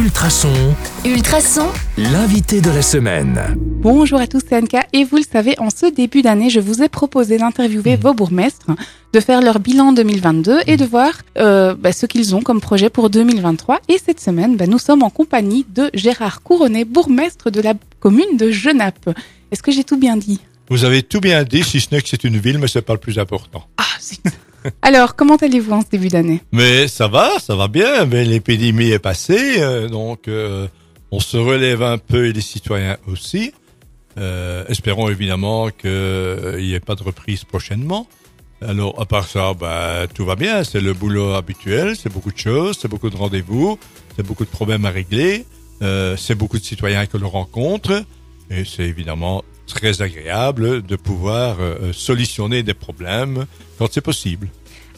Ultrason, Ultrason, l'invité de la semaine. Bonjour à tous, c'est Anka et vous le savez, en ce début d'année, je vous ai proposé d'interviewer vos bourgmestres, de faire leur bilan 2022 et de voir euh, bah, ce qu'ils ont comme projet pour 2023. Et cette semaine, bah, nous sommes en compagnie de Gérard Couronné, bourgmestre de la commune de Genappe. Est-ce que j'ai tout bien dit? Vous avez tout bien dit, si ce n'est que c'est une ville, mais c'est pas le plus important. Ah, zut. Alors, comment allez-vous en ce début d'année? Mais ça va, ça va bien. Mais l'épidémie est passée, euh, donc euh, on se relève un peu et les citoyens aussi. Euh, espérons évidemment qu'il n'y ait pas de reprise prochainement. Alors, à part ça, bah, tout va bien. C'est le boulot habituel. C'est beaucoup de choses, c'est beaucoup de rendez-vous, c'est beaucoup de problèmes à régler. C'est beaucoup de citoyens que l'on rencontre. Et c'est évidemment très agréable de pouvoir solutionner des problèmes quand c'est possible.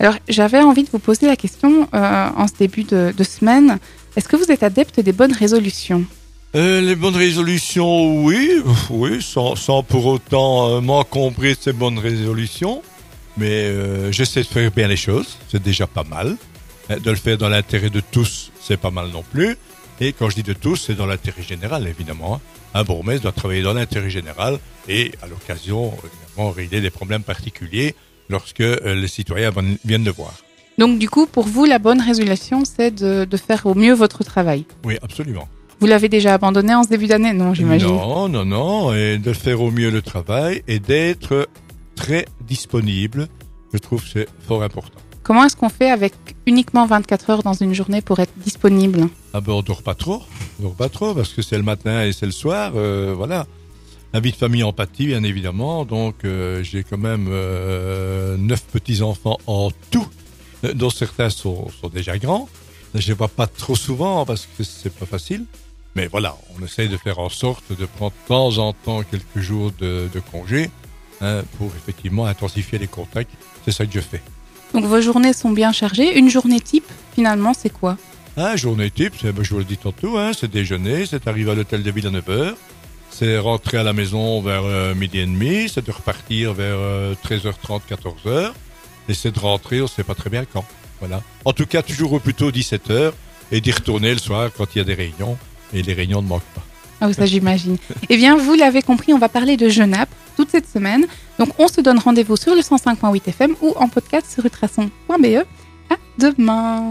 Alors, j'avais envie de vous poser la question euh, en ce début de, semaine. Est-ce que vous êtes adepte des bonnes résolutions? Euh, les bonnes résolutions, oui, oui, sans, pour autant euh, m'encombrer de ces bonnes résolutions. Mais euh, j'essaie de faire bien les choses, c'est déjà pas mal. De le faire dans l'intérêt de tous, c'est pas mal non plus. Et quand je dis de tous, c'est dans l'intérêt général, évidemment. hein. Un bourgmestre doit travailler dans l'intérêt général et, à l'occasion, évidemment, régler des problèmes particuliers lorsque euh, les citoyens viennent le voir. Donc, du coup, pour vous, la bonne résolution, c'est de, de faire au mieux votre travail. Oui, absolument. Vous l'avez déjà abandonné en ce début d'année Non, j'imagine? Non, non, non, et de faire au mieux le travail et d'être très disponible. Je trouve que c'est fort important. Comment est-ce qu'on fait avec uniquement 24 heures dans une journée pour être disponible? Ah ben, on dort pas trop, on dort pas trop parce que c'est le matin et c'est le soir, euh, voilà. La vie de famille en pâtit, bien évidemment. Donc, euh, j'ai quand même euh, neuf petits-enfants en tout, euh, dont certains sont, sont déjà grands. Je les vois pas trop souvent parce que c'est pas facile. Mais voilà, on essaye de faire en sorte de prendre de temps en temps quelques jours de, de congé hein, pour effectivement intensifier les contacts. C'est ça que je fais. Donc vos journées sont bien chargées. Une journée type, finalement, c'est quoi? Hein, journée type, ben, je vous le dis tantôt, hein, c'est déjeuner, c'est arriver à l'hôtel de ville à 9h, c'est rentrer à la maison vers euh, midi et demi, c'est de repartir vers euh, 13h30, 14h, et c'est de rentrer, on ne sait pas très bien quand. Voilà. En tout cas, toujours au plus tôt 17h, et d'y retourner le soir quand il y a des réunions, et les réunions ne manquent pas. Ah oui, ça j'imagine. eh bien, vous l'avez compris, on va parler de Genappe toute cette semaine. Donc on se donne rendez-vous sur le 105.8 FM ou en podcast sur ultrason.be. À demain